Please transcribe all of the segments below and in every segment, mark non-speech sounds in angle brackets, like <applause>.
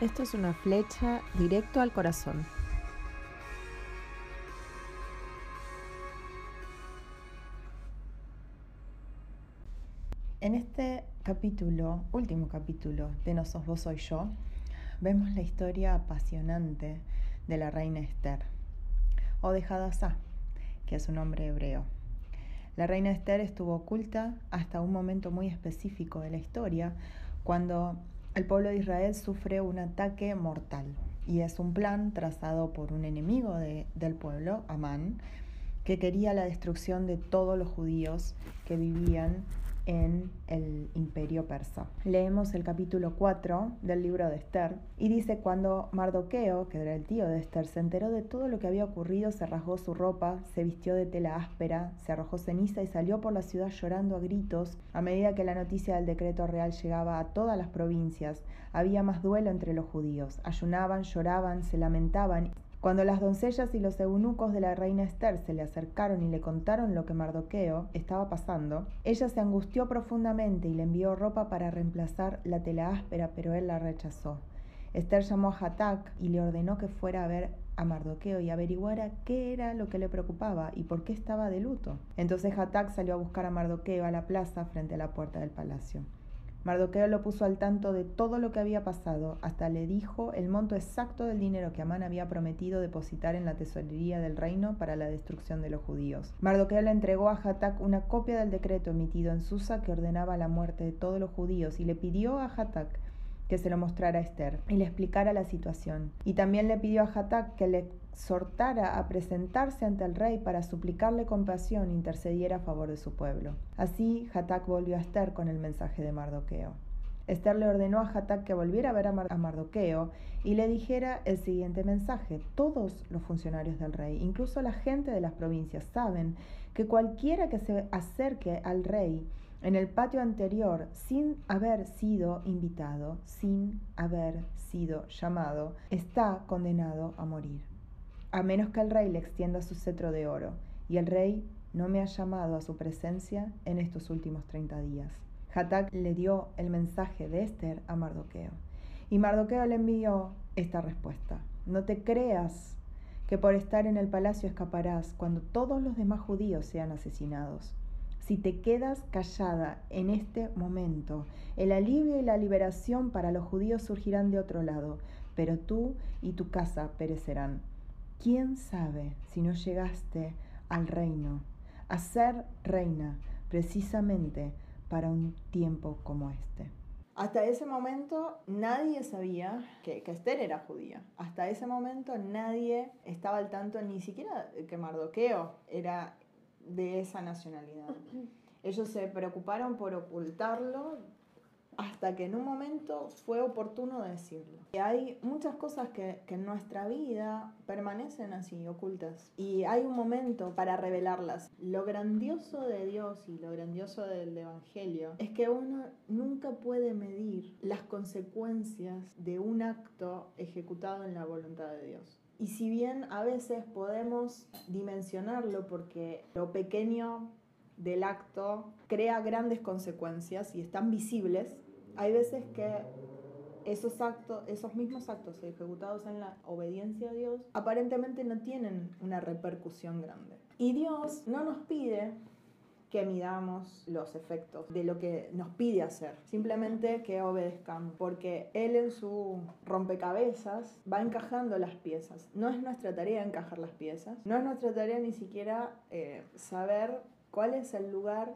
Esto es una flecha directo al corazón. En este capítulo, último capítulo de No sos vos soy yo, vemos la historia apasionante de la reina Esther, o de Hadassah, que es un nombre hebreo. La reina Esther estuvo oculta hasta un momento muy específico de la historia, cuando el pueblo de Israel sufre un ataque mortal. Y es un plan trazado por un enemigo de, del pueblo, Amán, que quería la destrucción de todos los judíos que vivían en el imperio persa. Leemos el capítulo 4 del libro de Esther y dice cuando Mardoqueo, que era el tío de Esther, se enteró de todo lo que había ocurrido, se rasgó su ropa, se vistió de tela áspera, se arrojó ceniza y salió por la ciudad llorando a gritos. A medida que la noticia del decreto real llegaba a todas las provincias, había más duelo entre los judíos. Ayunaban, lloraban, se lamentaban cuando las doncellas y los eunucos de la reina Esther se le acercaron y le contaron lo que Mardoqueo estaba pasando, ella se angustió profundamente y le envió ropa para reemplazar la tela áspera, pero él la rechazó. Esther llamó a Hatak y le ordenó que fuera a ver a Mardoqueo y averiguara qué era lo que le preocupaba y por qué estaba de luto. Entonces Hatak salió a buscar a Mardoqueo a la plaza frente a la puerta del palacio. Mardoqueo lo puso al tanto de todo lo que había pasado, hasta le dijo el monto exacto del dinero que Amán había prometido depositar en la tesorería del reino para la destrucción de los judíos. Mardoqueo le entregó a Hatak una copia del decreto emitido en Susa que ordenaba la muerte de todos los judíos y le pidió a Hatak que se lo mostrara a Esther y le explicara la situación. Y también le pidió a Hatak que le exhortara a presentarse ante el rey para suplicarle compasión e intercediera a favor de su pueblo. Así Hatak volvió a Esther con el mensaje de Mardoqueo. Esther le ordenó a Hatak que volviera a ver a, Mardoqueo y le dijera el siguiente mensaje. Todos los funcionarios del rey, incluso la gente de las provincias, saben que cualquiera que se acerque al rey en el patio anterior sin haber sido invitado, sin haber sido llamado, está condenado a morir, a menos que el rey le extienda su cetro de oro, y el rey no me ha llamado a su presencia en estos últimos treinta días. Hatak le dio el mensaje de Esther a Mardoqueo, y Mardoqueo le envió esta respuesta. No te creas que por estar en el palacio escaparás cuando todos los demás judíos sean asesinados. Si te quedas callada en este momento, el alivio y la liberación para los judíos surgirán de otro lado, pero tú y tu casa perecerán. ¿Quién sabe si no llegaste al reino, a ser reina, precisamente para un tiempo como este? Hasta ese momento nadie sabía que, que, Esther era judía. Hasta ese momento nadie estaba al tanto, ni siquiera que Mardoqueo era de esa nacionalidad. Ellos se preocuparon por ocultarlo hasta que en un momento fue oportuno decirlo. Y hay muchas cosas que, que, en nuestra vida permanecen así, ocultas. Y hay un momento para revelarlas. Lo grandioso de Dios y lo grandioso del Evangelio es que uno nunca puede medir las consecuencias de un acto ejecutado en la voluntad de Dios. Y si bien a veces podemos dimensionarlo porque lo pequeño del acto crea grandes consecuencias y están visibles, hay veces que esos actos, esos mismos actos ejecutados en la obediencia a Dios, aparentemente no tienen una repercusión grande. Y Dios no nos pide que midamos los efectos de lo que nos pide hacer, simplemente que obedezcamos, porque Él en su rompecabezas va encajando las piezas. No es nuestra tarea encajar las piezas, no es nuestra tarea ni siquiera eh, saber cuál es el lugar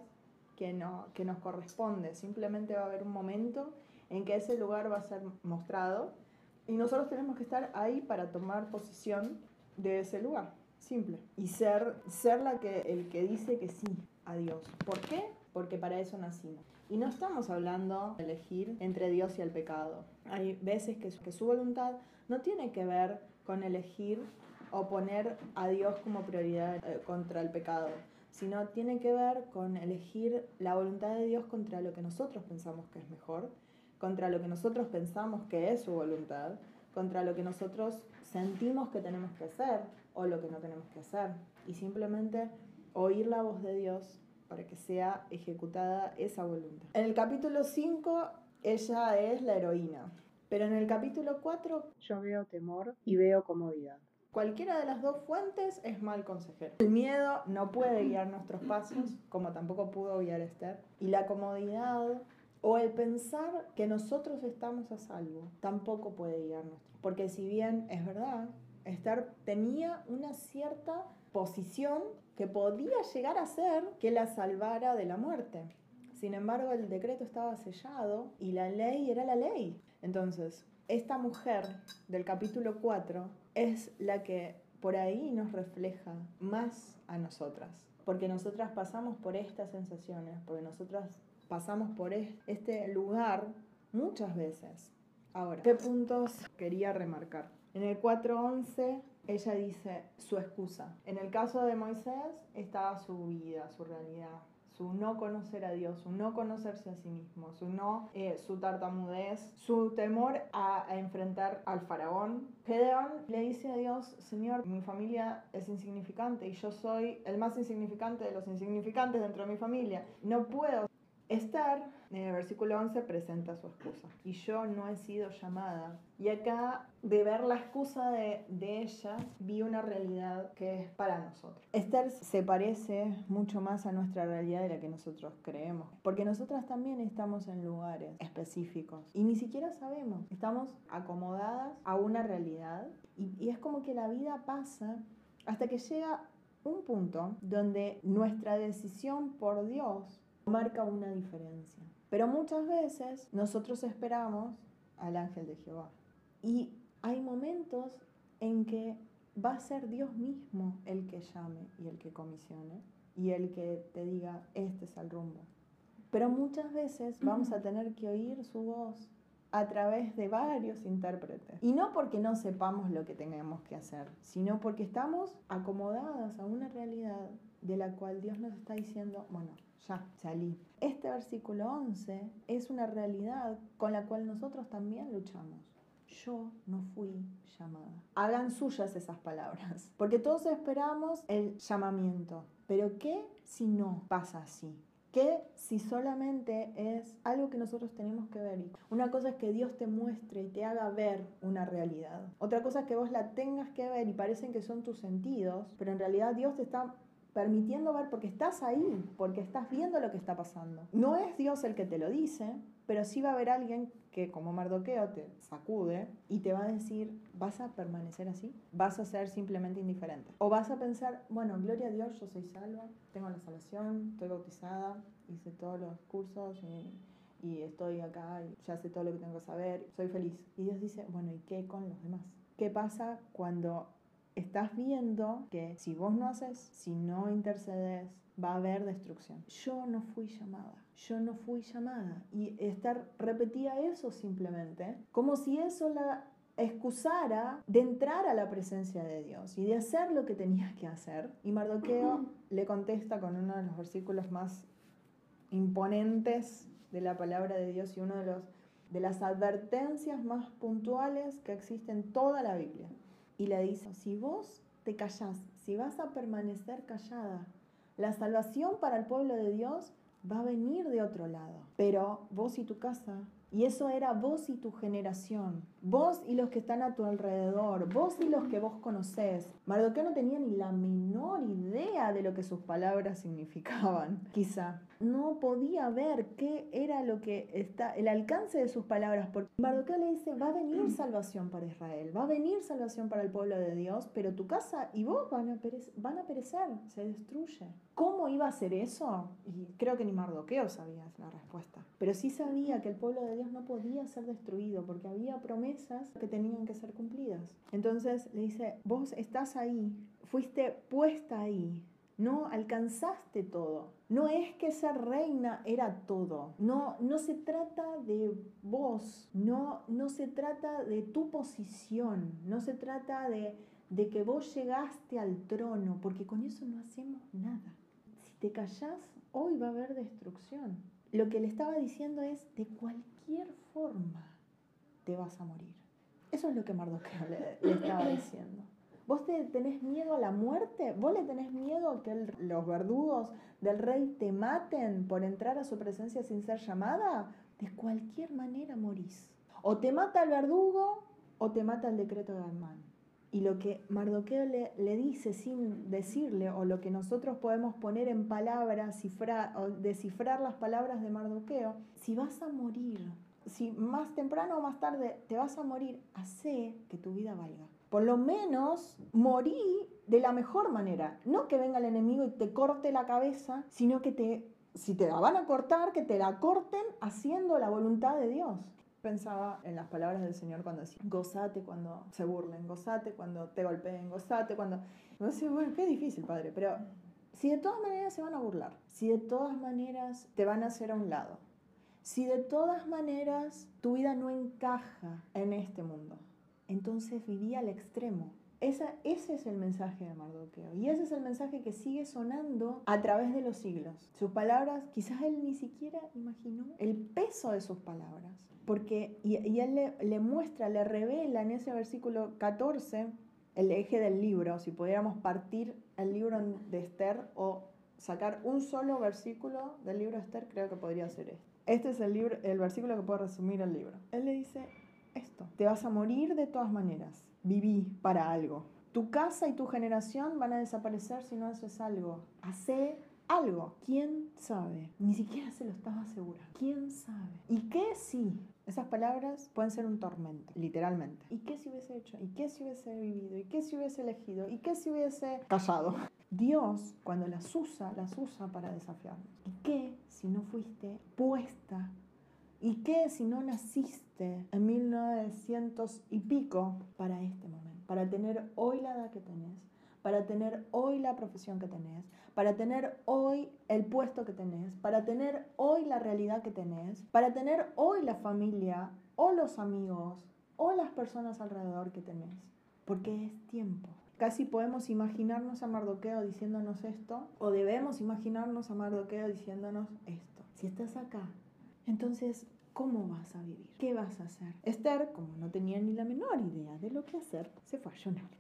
que, no, que nos corresponde, simplemente va a haber un momento en que ese lugar va a ser mostrado y nosotros tenemos que estar ahí para tomar posición de ese lugar, simple, y ser, ser la que, el que dice que sí, a Dios. ¿Por qué? Porque para eso nacimos. Y no estamos hablando de elegir entre Dios y el pecado. Hay veces que, su voluntad no tiene que ver con elegir o poner a Dios como prioridad eh, contra el pecado, sino tiene que ver con elegir la voluntad de Dios contra lo que nosotros pensamos que es mejor, contra lo que nosotros pensamos que es su voluntad, contra lo que nosotros sentimos que tenemos que hacer o lo que no tenemos que hacer. Y simplemente oír la voz de Dios para que sea ejecutada esa voluntad. En el capítulo 5, ella es la heroína, Pero en el capítulo 4 yo veo temor y veo comodidad. Cualquiera de las dos fuentes es mal consejero. El miedo no puede guiar nuestros pasos, como tampoco pudo guiar Esther. Y la comodidad o el pensar que nosotros estamos a salvo tampoco puede guiarnos. Porque si bien es verdad, Esther tenía una cierta posición que podía llegar a ser que la salvara de la muerte. Sin embargo, el decreto estaba sellado y la ley era la ley. Entonces, esta mujer del capítulo 4 es la que por ahí nos refleja más a nosotras. Porque nosotras pasamos por estas sensaciones, porque nosotras pasamos por este lugar muchas veces. Ahora, ¿qué puntos quería remarcar? En el 4.11 ella dice su excusa. En el caso de Moisés estaba su vida, su realidad, su no conocer a Dios, su no conocerse a sí mismo, su no, eh, su tartamudez, su temor a, enfrentar al faraón. Gedeón le dice a Dios, Señor, mi familia es insignificante y yo soy el más insignificante de los insignificantes dentro de mi familia. No puedo. Esther en el versículo 11 presenta su excusa. Y yo no he sido llamada. Y acá, de ver la excusa de, de, ella, vi una realidad que es para nosotros. Esther se parece mucho más a nuestra realidad de la que nosotros creemos. Porque nosotras también estamos en lugares específicos. Y ni siquiera sabemos. Estamos acomodadas a una realidad. Y, y es como que la vida pasa hasta que llega un punto donde nuestra decisión por Dios marca una diferencia. Pero muchas veces nosotros esperamos al ángel de Jehová. Y hay momentos en que va a ser Dios mismo el que llame y el que comisione y el que te diga, este es el rumbo. Pero muchas veces vamos a tener que oír su voz a través de varios intérpretes. Y no porque no sepamos lo que tenemos que hacer, sino porque estamos acomodadas a una realidad de la cual Dios nos está diciendo, bueno, ya salí. Este versículo 11 es una realidad con la cual nosotros también luchamos. Yo no fui llamada. Hagan suyas esas palabras, <laughs> porque todos esperamos el llamamiento. Pero ¿qué si no pasa así? ¿Qué si solamente es algo que nosotros tenemos que ver? Una cosa es que Dios te muestre y te haga ver una realidad. Otra cosa es que vos la tengas que ver y parecen que son tus sentidos, pero en realidad Dios te está permitiendo ver porque estás ahí, porque estás viendo lo que está pasando. No es Dios el que te lo dice, pero sí va a haber alguien que como Mardoqueo te sacude y te va a decir, ¿vas a permanecer así? ¿Vas a ser simplemente indiferente? O vas a pensar, bueno, gloria a Dios, yo soy salva, tengo la salvación, estoy bautizada, hice todos los cursos y, y estoy acá y ya sé todo lo que tengo que saber, soy feliz. Y Dios dice, bueno, ¿y qué con los demás? ¿Qué pasa cuando estás viendo que si vos no haces, si no intercedes, va a haber destrucción. Yo no fui llamada, yo no fui llamada. Y estar repetía eso simplemente, como si eso la excusara de entrar a la presencia de Dios y de hacer lo que tenía que hacer. Y Mardoqueo le contesta con uno de los versículos más imponentes de la palabra de Dios y uno de los de las advertencias más puntuales que existen en toda la Biblia y le dice, si vos te callás, si vas a permanecer callada, la salvación para el pueblo de Dios va a venir de otro lado. Pero vos y tu casa y eso era vos y tu generación, vos y los que están a tu alrededor, vos y los que vos conocés. Mardoqueo no tenía ni la menor idea de lo que sus palabras significaban, <laughs> quizá. No podía ver qué era lo que está, el alcance de sus palabras, porque Mardoqueo le dice, va a venir salvación para Israel, va a venir salvación para el pueblo de Dios, pero tu casa y vos van a, van a perecer, se destruye. ¿Cómo iba a ser eso? Y creo que ni Mardoqueo sabía la respuesta, pero sí sabía que el pueblo de Dios no podía ser destruido porque había promesas que tenían que ser cumplidas. Entonces le dice, vos estás ahí, fuiste puesta ahí, no alcanzaste todo. No es que ser reina era todo. No, no se trata de vos, no, no se trata de tu posición, no se trata de, de que vos llegaste al trono, porque con eso no hacemos nada. Si te callás, hoy va a haber destrucción. Lo que le estaba diciendo es de cualquier forma te vas a morir. Eso es lo que Mardoqueo le, estaba <coughs> diciendo. ¿Vos te tenés miedo a la muerte? ¿Vos le tenés miedo a que los verdugos del rey te maten por entrar a su presencia sin ser llamada? De cualquier manera morís. O te mata el verdugo o te mata el decreto de Amán. Y lo que Mardoqueo le, le, dice sin decirle, o lo que nosotros podemos poner en palabras, cifrar, o descifrar las palabras de Mardoqueo, si vas a morir, si más temprano o más tarde te vas a morir, hace que tu vida valga. Por lo menos morí de la mejor manera. No que venga el enemigo y te corte la cabeza, sino que te, si te la van a cortar, que te la corten haciendo la voluntad de Dios pensaba en las palabras del Señor cuando decía, gozate cuando se burlen, gozate cuando te golpeen, gozate cuando... No sé, bueno, qué difícil, Padre, pero si de todas maneras se van a burlar, si de todas maneras te van a hacer a un lado, si de todas maneras tu vida no encaja en este mundo, entonces viví al extremo. Esa, ese es el mensaje de Mardoqueo y ese es el mensaje que sigue sonando a través de los siglos. Sus palabras, quizás él ni siquiera imaginó el peso de sus palabras porque, y, él le, muestra, le revela en ese versículo 14 el eje del libro, si pudiéramos partir el libro de Esther o sacar un solo versículo del libro de Esther, creo que podría ser este. Este es el, libro, el versículo que puede resumir el libro. Él le dice esto, te vas a morir de todas maneras, viví para algo. Tu casa y tu generación van a desaparecer si no haces algo. Hace algo. ¿Quién sabe? Ni siquiera se lo estaba asegurando. ¿Quién sabe? ¿Y qué si? Esas palabras pueden ser un tormento, literalmente. ¿Y qué si hubiese hecho? ¿Y qué si hubiese vivido? ¿Y qué si hubiese elegido? ¿Y qué si hubiese callado? <laughs> Dios, cuando las usa, las usa para desafiarnos. ¿Y qué si no fuiste puesta? ¿Y qué si no naciste en 1900 y pico para este momento? Para tener hoy la edad que tenés, para tener hoy la profesión que tenés, para tener hoy el puesto que tenés, para tener hoy la realidad que tenés, para tener hoy la familia o los amigos o las personas alrededor que tenés. Porque es tiempo. Casi podemos imaginarnos a Mardoqueo diciéndonos esto, o debemos imaginarnos a Mardoqueo diciéndonos esto. Si estás acá, entonces, ¿cómo vas a vivir? ¿Qué vas a hacer? Esther, como no tenía ni la menor idea de lo que hacer, se fue a ayunar.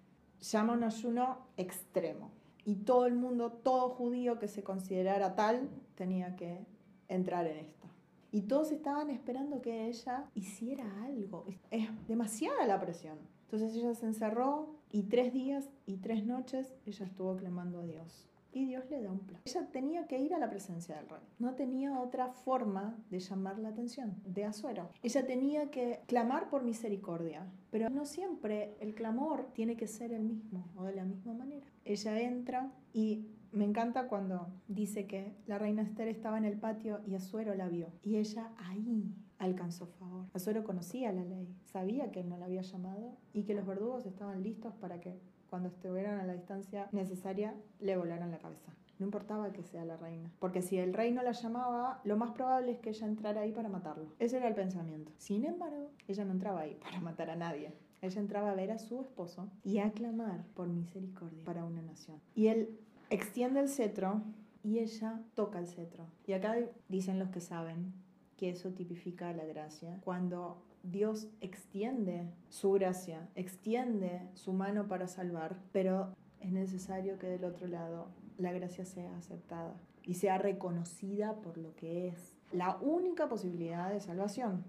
Llama un ayuno extremo y todo el mundo, todo judío que se considerara tal, tenía que entrar en esto. Y todos estaban esperando que ella hiciera algo. Es demasiada la presión. Entonces ella se encerró y tres días y tres noches ella estuvo clamando a Dios y Dios le da un plan. Ella tenía que ir a la presencia del rey. No tenía otra forma de llamar la atención de Azuero. Ella tenía que clamar por misericordia, pero no siempre el clamor tiene que ser el mismo o de la misma manera. Ella entra y me encanta cuando dice que la reina Esther estaba en el patio y Azuero la vio y ella ahí alcanzó favor. Azuero conocía la ley, sabía que él no la había llamado y que los verdugos estaban listos para que cuando estuvieran a la distancia necesaria, le volaran la cabeza. No importaba que sea la reina, porque si el rey no la llamaba, lo más probable es que ella entrara ahí para matarlo. Ese era el pensamiento. Sin embargo, ella no entraba ahí para matar a nadie. Ella entraba a ver a su esposo y a clamar por misericordia para una nación. Y él extiende el cetro y ella toca el cetro. Y acá dicen los que saben que eso tipifica la gracia. Cuando Dios extiende su gracia, extiende su mano para salvar, pero es necesario que del otro lado la gracia sea aceptada y sea reconocida por lo que es la única posibilidad de salvación.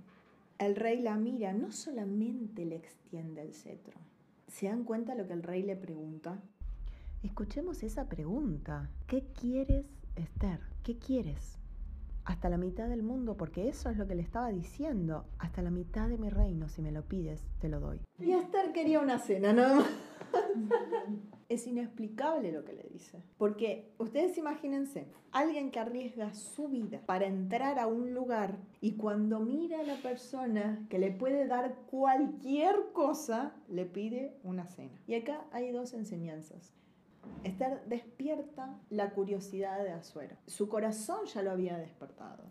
El rey la mira, no solamente le extiende el cetro. ¿Se dan cuenta lo que el rey le pregunta? Escuchemos esa pregunta. ¿Qué quieres, Esther? ¿Qué quieres? Hasta la mitad del mundo, porque eso es lo que le estaba diciendo, hasta la mitad de mi reino, si me lo pides, te lo doy. Y Esther quería una cena, nada más. <laughs> es inexplicable lo que le dice. Porque ustedes imagínense, alguien que arriesga su vida para entrar a un lugar y cuando mira a la persona que le puede dar cualquier cosa, le pide una cena. Y acá hay dos enseñanzas. Esther despierta la curiosidad de Azuero. Su corazón ya lo había despertado,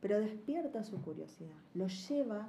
pero despierta su curiosidad. Lo lleva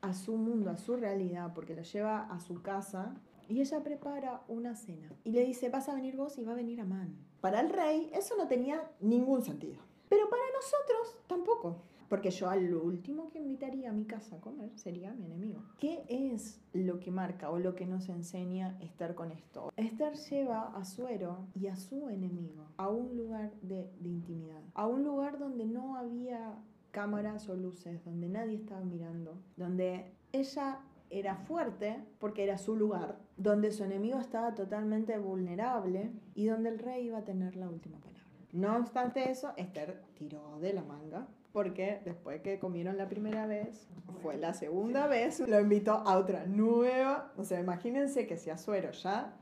a su mundo, a su realidad, porque lo lleva a su casa y ella prepara una cena. Y le dice, vas a venir vos y va a venir Amán. Para el rey eso no tenía ningún sentido. Pero para nosotros tampoco. Porque yo al último que invitaría a mi casa a comer sería mi enemigo. ¿Qué es lo que marca o lo que nos enseña estar con esto? Esther lleva a Suero y a su enemigo a un lugar de intimidad, a un lugar donde no había cámaras o luces, donde nadie estaba mirando, donde ella era fuerte porque era su lugar, donde su enemigo estaba totalmente vulnerable y donde el rey iba a tener la última palabra. No obstante eso, Esther tiró de la manga porque después que comieron la primera vez, fue la segunda vez, lo invitó a otra nueva. O sea, imagínense que si Azuero ya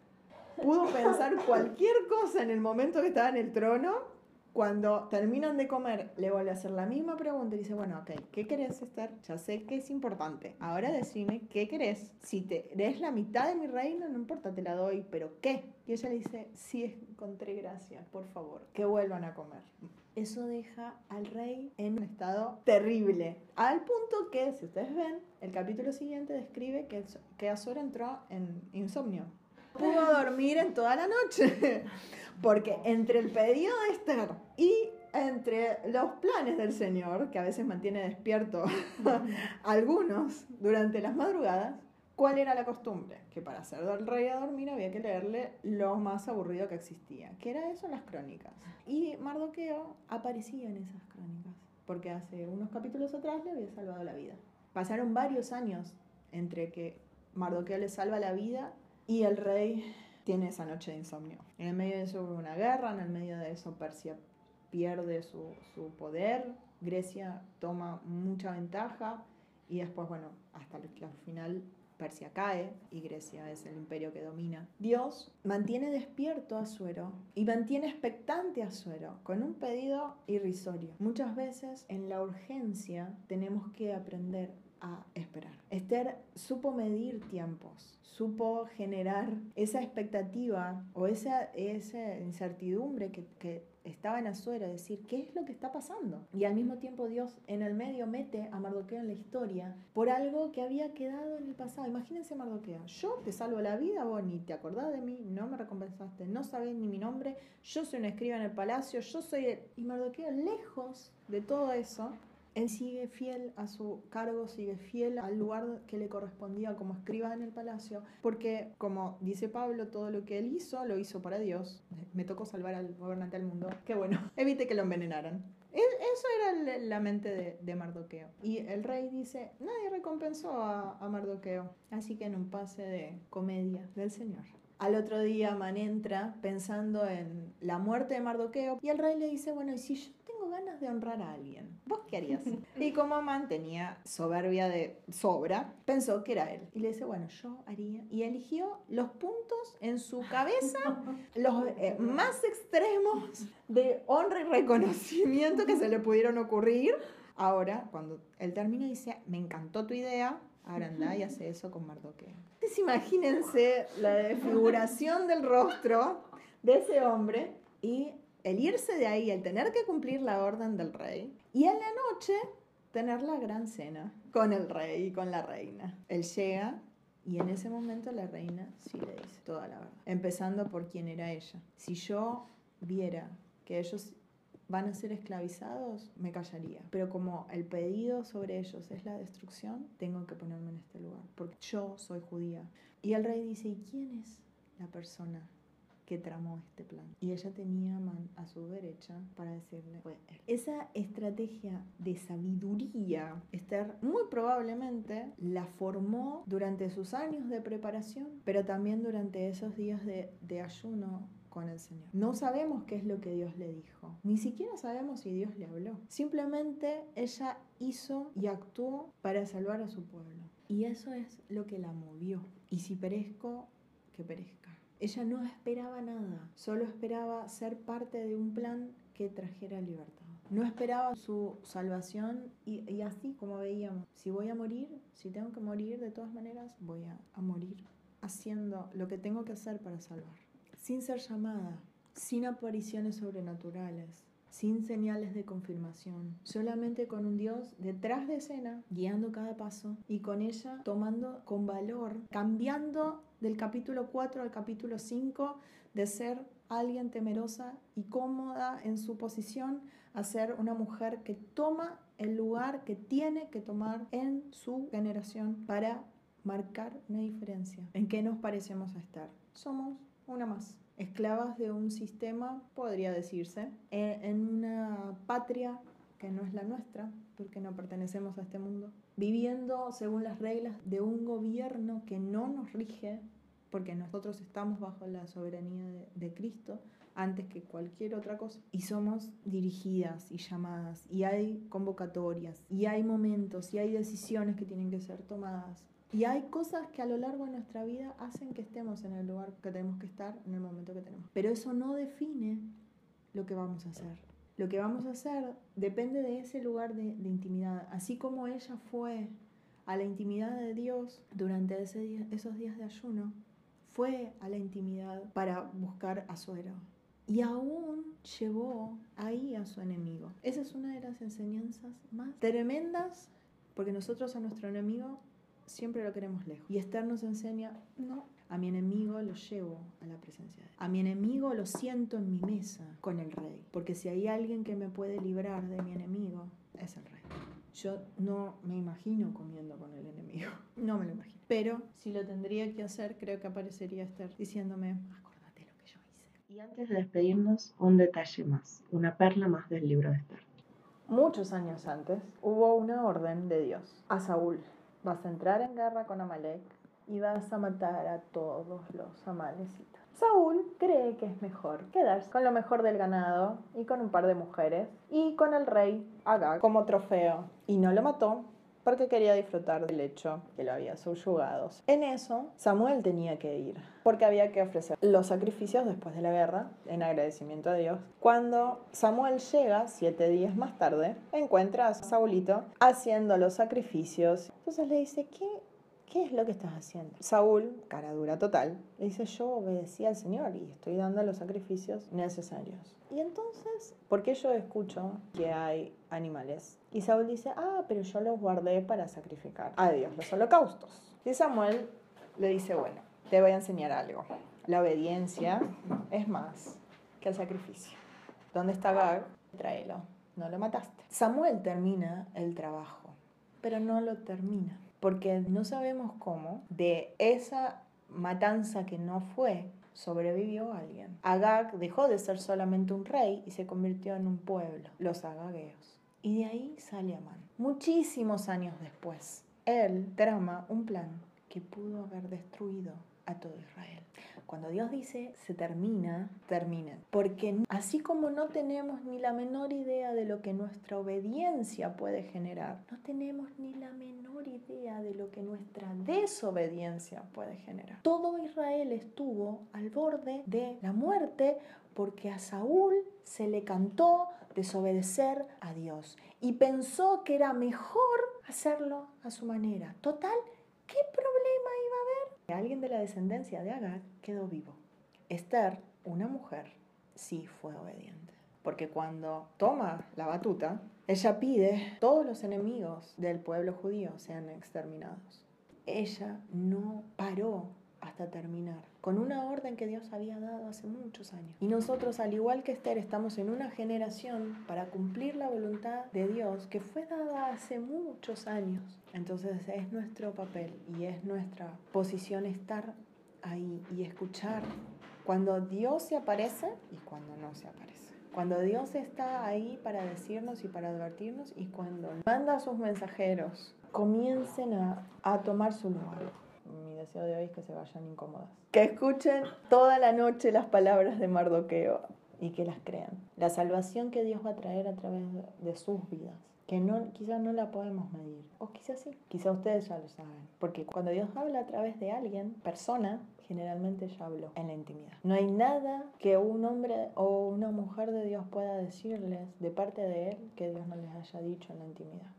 pudo pensar <laughs> cualquier cosa en el momento que estaba en el trono, cuando terminan de comer, le vuelve a hacer la misma pregunta y dice, bueno, ok, ¿qué querés, Esther? Ya sé que es importante. Ahora decime, ¿qué querés? Si te eres la mitad de mi reino, no importa, te la doy, pero ¿qué? Y ella le dice, sí, encontré gracia, por favor, que vuelvan a comer. Eso deja al rey en un estado terrible. Al punto que, si ustedes ven, el capítulo siguiente describe que, que Azor entró en insomnio. Pudo dormir en toda la noche. Porque entre el pedido de Esther y entre los planes del Señor, que a veces mantiene despierto <laughs> algunos durante las madrugadas, ¿cuál era la costumbre? Que para hacer del rey a dormir había que leerle lo más aburrido que existía, que era eso las crónicas. Y Mardoqueo aparecía en esas crónicas, porque hace unos capítulos atrás le había salvado la vida. Pasaron varios años entre que Mardoqueo le salva la vida y el rey tiene esa noche de insomnio. En el medio de eso hubo una guerra, en el medio de eso Persia pierde su, su poder, Grecia toma mucha ventaja y después, bueno, hasta el, al final Persia cae y Grecia es el imperio que domina. Dios mantiene despierto a Suero y mantiene expectante a Suero con un pedido irrisorio. Muchas veces en la urgencia tenemos que aprender a esperar. Esther supo medir tiempos, supo generar esa expectativa o esa, esa incertidumbre que, que estaba en Azuero, decir, ¿qué es lo que está pasando? Y al mismo tiempo Dios en el medio mete a Mardoqueo en la historia por algo que había quedado en el pasado. Imagínense Mardoqueo, yo te salvo la vida, vos ni te acordás de mí, no me recompensaste, no sabés ni mi nombre, yo soy una escriba en el palacio, yo soy... El... Y Mardoqueo lejos de todo eso, él sigue fiel a su cargo, sigue fiel al lugar que le correspondía como escriba en el palacio, porque como dice Pablo, todo lo que él hizo lo hizo para Dios. Me tocó salvar al gobernante del mundo. Qué bueno, <laughs> evite que lo envenenaran. Eso era la mente de, Mardoqueo. Y el rey dice, nadie recompensó a, Mardoqueo. Así que en un pase de comedia del Señor. Al otro día Man entra pensando en la muerte de Mardoqueo y el rey le dice, bueno, ¿y si ganas de honrar a alguien? ¿Vos qué harías? <laughs> Y como Man tenía soberbia de sobra, pensó que era él. Y le dice, bueno, yo haría. Y eligió los puntos en su cabeza, <laughs> los eh, más extremos de honra y reconocimiento que se le pudieron ocurrir. Ahora, cuando él termina, dice, me encantó tu idea, ahora anda y hace eso con Mardoqueo. Entonces imagínense la desfiguración del rostro de ese hombre y el irse de ahí, el tener que cumplir la orden del rey y en la noche tener la gran cena con el rey y con la reina. Él llega y en ese momento la reina sí le dice toda la verdad, empezando por quién era ella. Si yo viera que ellos van a ser esclavizados, me callaría. Pero como el pedido sobre ellos es la destrucción, tengo que ponerme en este lugar, porque yo soy judía. Y el rey dice, ¿y quién es la persona que tramó este plan. Y ella tenía a su derecha para decirle, esa estrategia de sabiduría, Esther muy probablemente la formó durante sus años de preparación, pero también durante esos días de, ayuno con el Señor. No sabemos qué es lo que Dios le dijo, ni siquiera sabemos si Dios le habló. Simplemente ella hizo y actuó para salvar a su pueblo. Y eso es lo que la movió. Y si perezco, que perezca. Ella no esperaba nada, solo esperaba ser parte de un plan que trajera libertad. No esperaba su salvación y, y, así como veíamos, si voy a morir, si tengo que morir de todas maneras, voy a, a morir haciendo lo que tengo que hacer para salvar sin ser llamada, sin apariciones sobrenaturales, sin señales de confirmación, solamente con un Dios detrás de escena, guiando cada paso y con ella tomando con valor, cambiando del capítulo 4 al capítulo 5 de ser alguien temerosa y cómoda en su posición a ser una mujer que toma el lugar que tiene que tomar en su generación para marcar una diferencia. ¿En qué nos parecemos a estar? Somos una más. Esclavas de un sistema, podría decirse, e, en una patria que no es la nuestra, porque no pertenecemos a este mundo, viviendo según las reglas de un gobierno que no nos rige, porque nosotros estamos bajo la soberanía de Cristo antes que cualquier otra cosa. Y somos dirigidas y llamadas, y hay convocatorias, y hay momentos, y hay decisiones que tienen que ser tomadas. Y hay cosas que a lo largo de nuestra vida hacen que estemos en el lugar que tenemos que estar en el momento que tenemos. Pero eso no define lo que vamos a hacer. Lo que vamos a hacer depende de ese lugar de, intimidad. Así como ella fue a la intimidad de Dios durante esos días de ayuno, fue a la intimidad para buscar a su héroe. Y aún llevó ahí a su enemigo. Esa es una de las enseñanzas más tremendas, porque nosotros a nuestro enemigo siempre lo queremos lejos. Y Esther nos enseña, no, a mi enemigo lo llevo a la presencia de él. A mi enemigo lo siento en mi mesa con el rey. Porque si hay alguien que me puede librar de mi enemigo, es el rey. Yo no me imagino comiendo con el enemigo. <laughs> No me lo imagino. Pero si lo tendría que hacer, creo que aparecería Esther diciéndome, acordate lo que yo hice. Y antes de despedirnos, un detalle más, una perla más del libro de Esther. Muchos años antes hubo una orden de Dios a Saúl. Vas a entrar en guerra con Amalek y vas a matar a todos los amalecitas. Saúl cree que es mejor quedarse con lo mejor del ganado y con un par de mujeres y con el rey Agag como trofeo. Y no lo mató porque quería disfrutar del hecho que lo había subyugado. En eso, Samuel tenía que ir, porque había que ofrecer los sacrificios después de la guerra, en agradecimiento a Dios. Cuando Samuel llega, siete días más tarde, encuentra a Saulito haciendo los sacrificios. Entonces le dice, ¿qué, ¿qué es lo que estás haciendo? Saúl, cara dura total, le dice, yo obedecí al Señor y estoy dando los sacrificios necesarios. Y entonces, ¿por qué yo escucho que hay animales? Y Saúl dice, ah, pero yo los guardé para sacrificar a Dios, los holocaustos. Y Samuel le dice, bueno, te voy a enseñar algo. La obediencia es más que el sacrificio. ¿Dónde está Gag? Tráelo. No lo mataste. Samuel termina el trabajo, pero no lo termina. Porque no sabemos cómo de esa matanza que no fue, sobrevivió alguien. Agag dejó de ser solamente un rey y se convirtió en un pueblo, los agagueos. Y de ahí sale Amán. Muchísimos años después, él trama un plan que pudo haber destruido a todo Israel. Cuando Dios dice se termina, termina. Porque así como no tenemos ni la menor idea de lo que nuestra obediencia puede generar, no tenemos ni la menor idea de lo que nuestra desobediencia puede generar. Todo Israel estuvo al borde de la muerte porque a Saúl se le cantó desobedecer a Dios y pensó que era mejor hacerlo a su manera. Total, ¿qué problema? Alguien de la descendencia de Agar quedó vivo. Esther, una mujer, sí fue obediente. Porque cuando toma la batuta, ella pide todos los enemigos del pueblo judío sean exterminados. Ella no paró hasta terminar, con una orden que Dios había dado hace muchos años. Y nosotros, al igual que Esther, estamos en una generación para cumplir la voluntad de Dios que fue dada hace muchos años. Entonces es nuestro papel y es nuestra posición estar ahí y escuchar cuando Dios se aparece y cuando no se aparece. Cuando Dios está ahí para decirnos y para advertirnos y cuando manda a sus mensajeros comiencen a, a tomar su lugar deseo de hoy es que se vayan incómodas. Que escuchen toda la noche las palabras de Mardoqueo y que las crean. La salvación que Dios va a traer a través de sus vidas. Que no, quizás no la podemos medir. O quizás sí. Quizás ustedes ya lo saben. Porque cuando Dios habla a través de alguien, persona, generalmente ya habló en la intimidad. No hay nada que un hombre o una mujer de Dios pueda decirles de parte de Él que Dios no les haya dicho en la intimidad.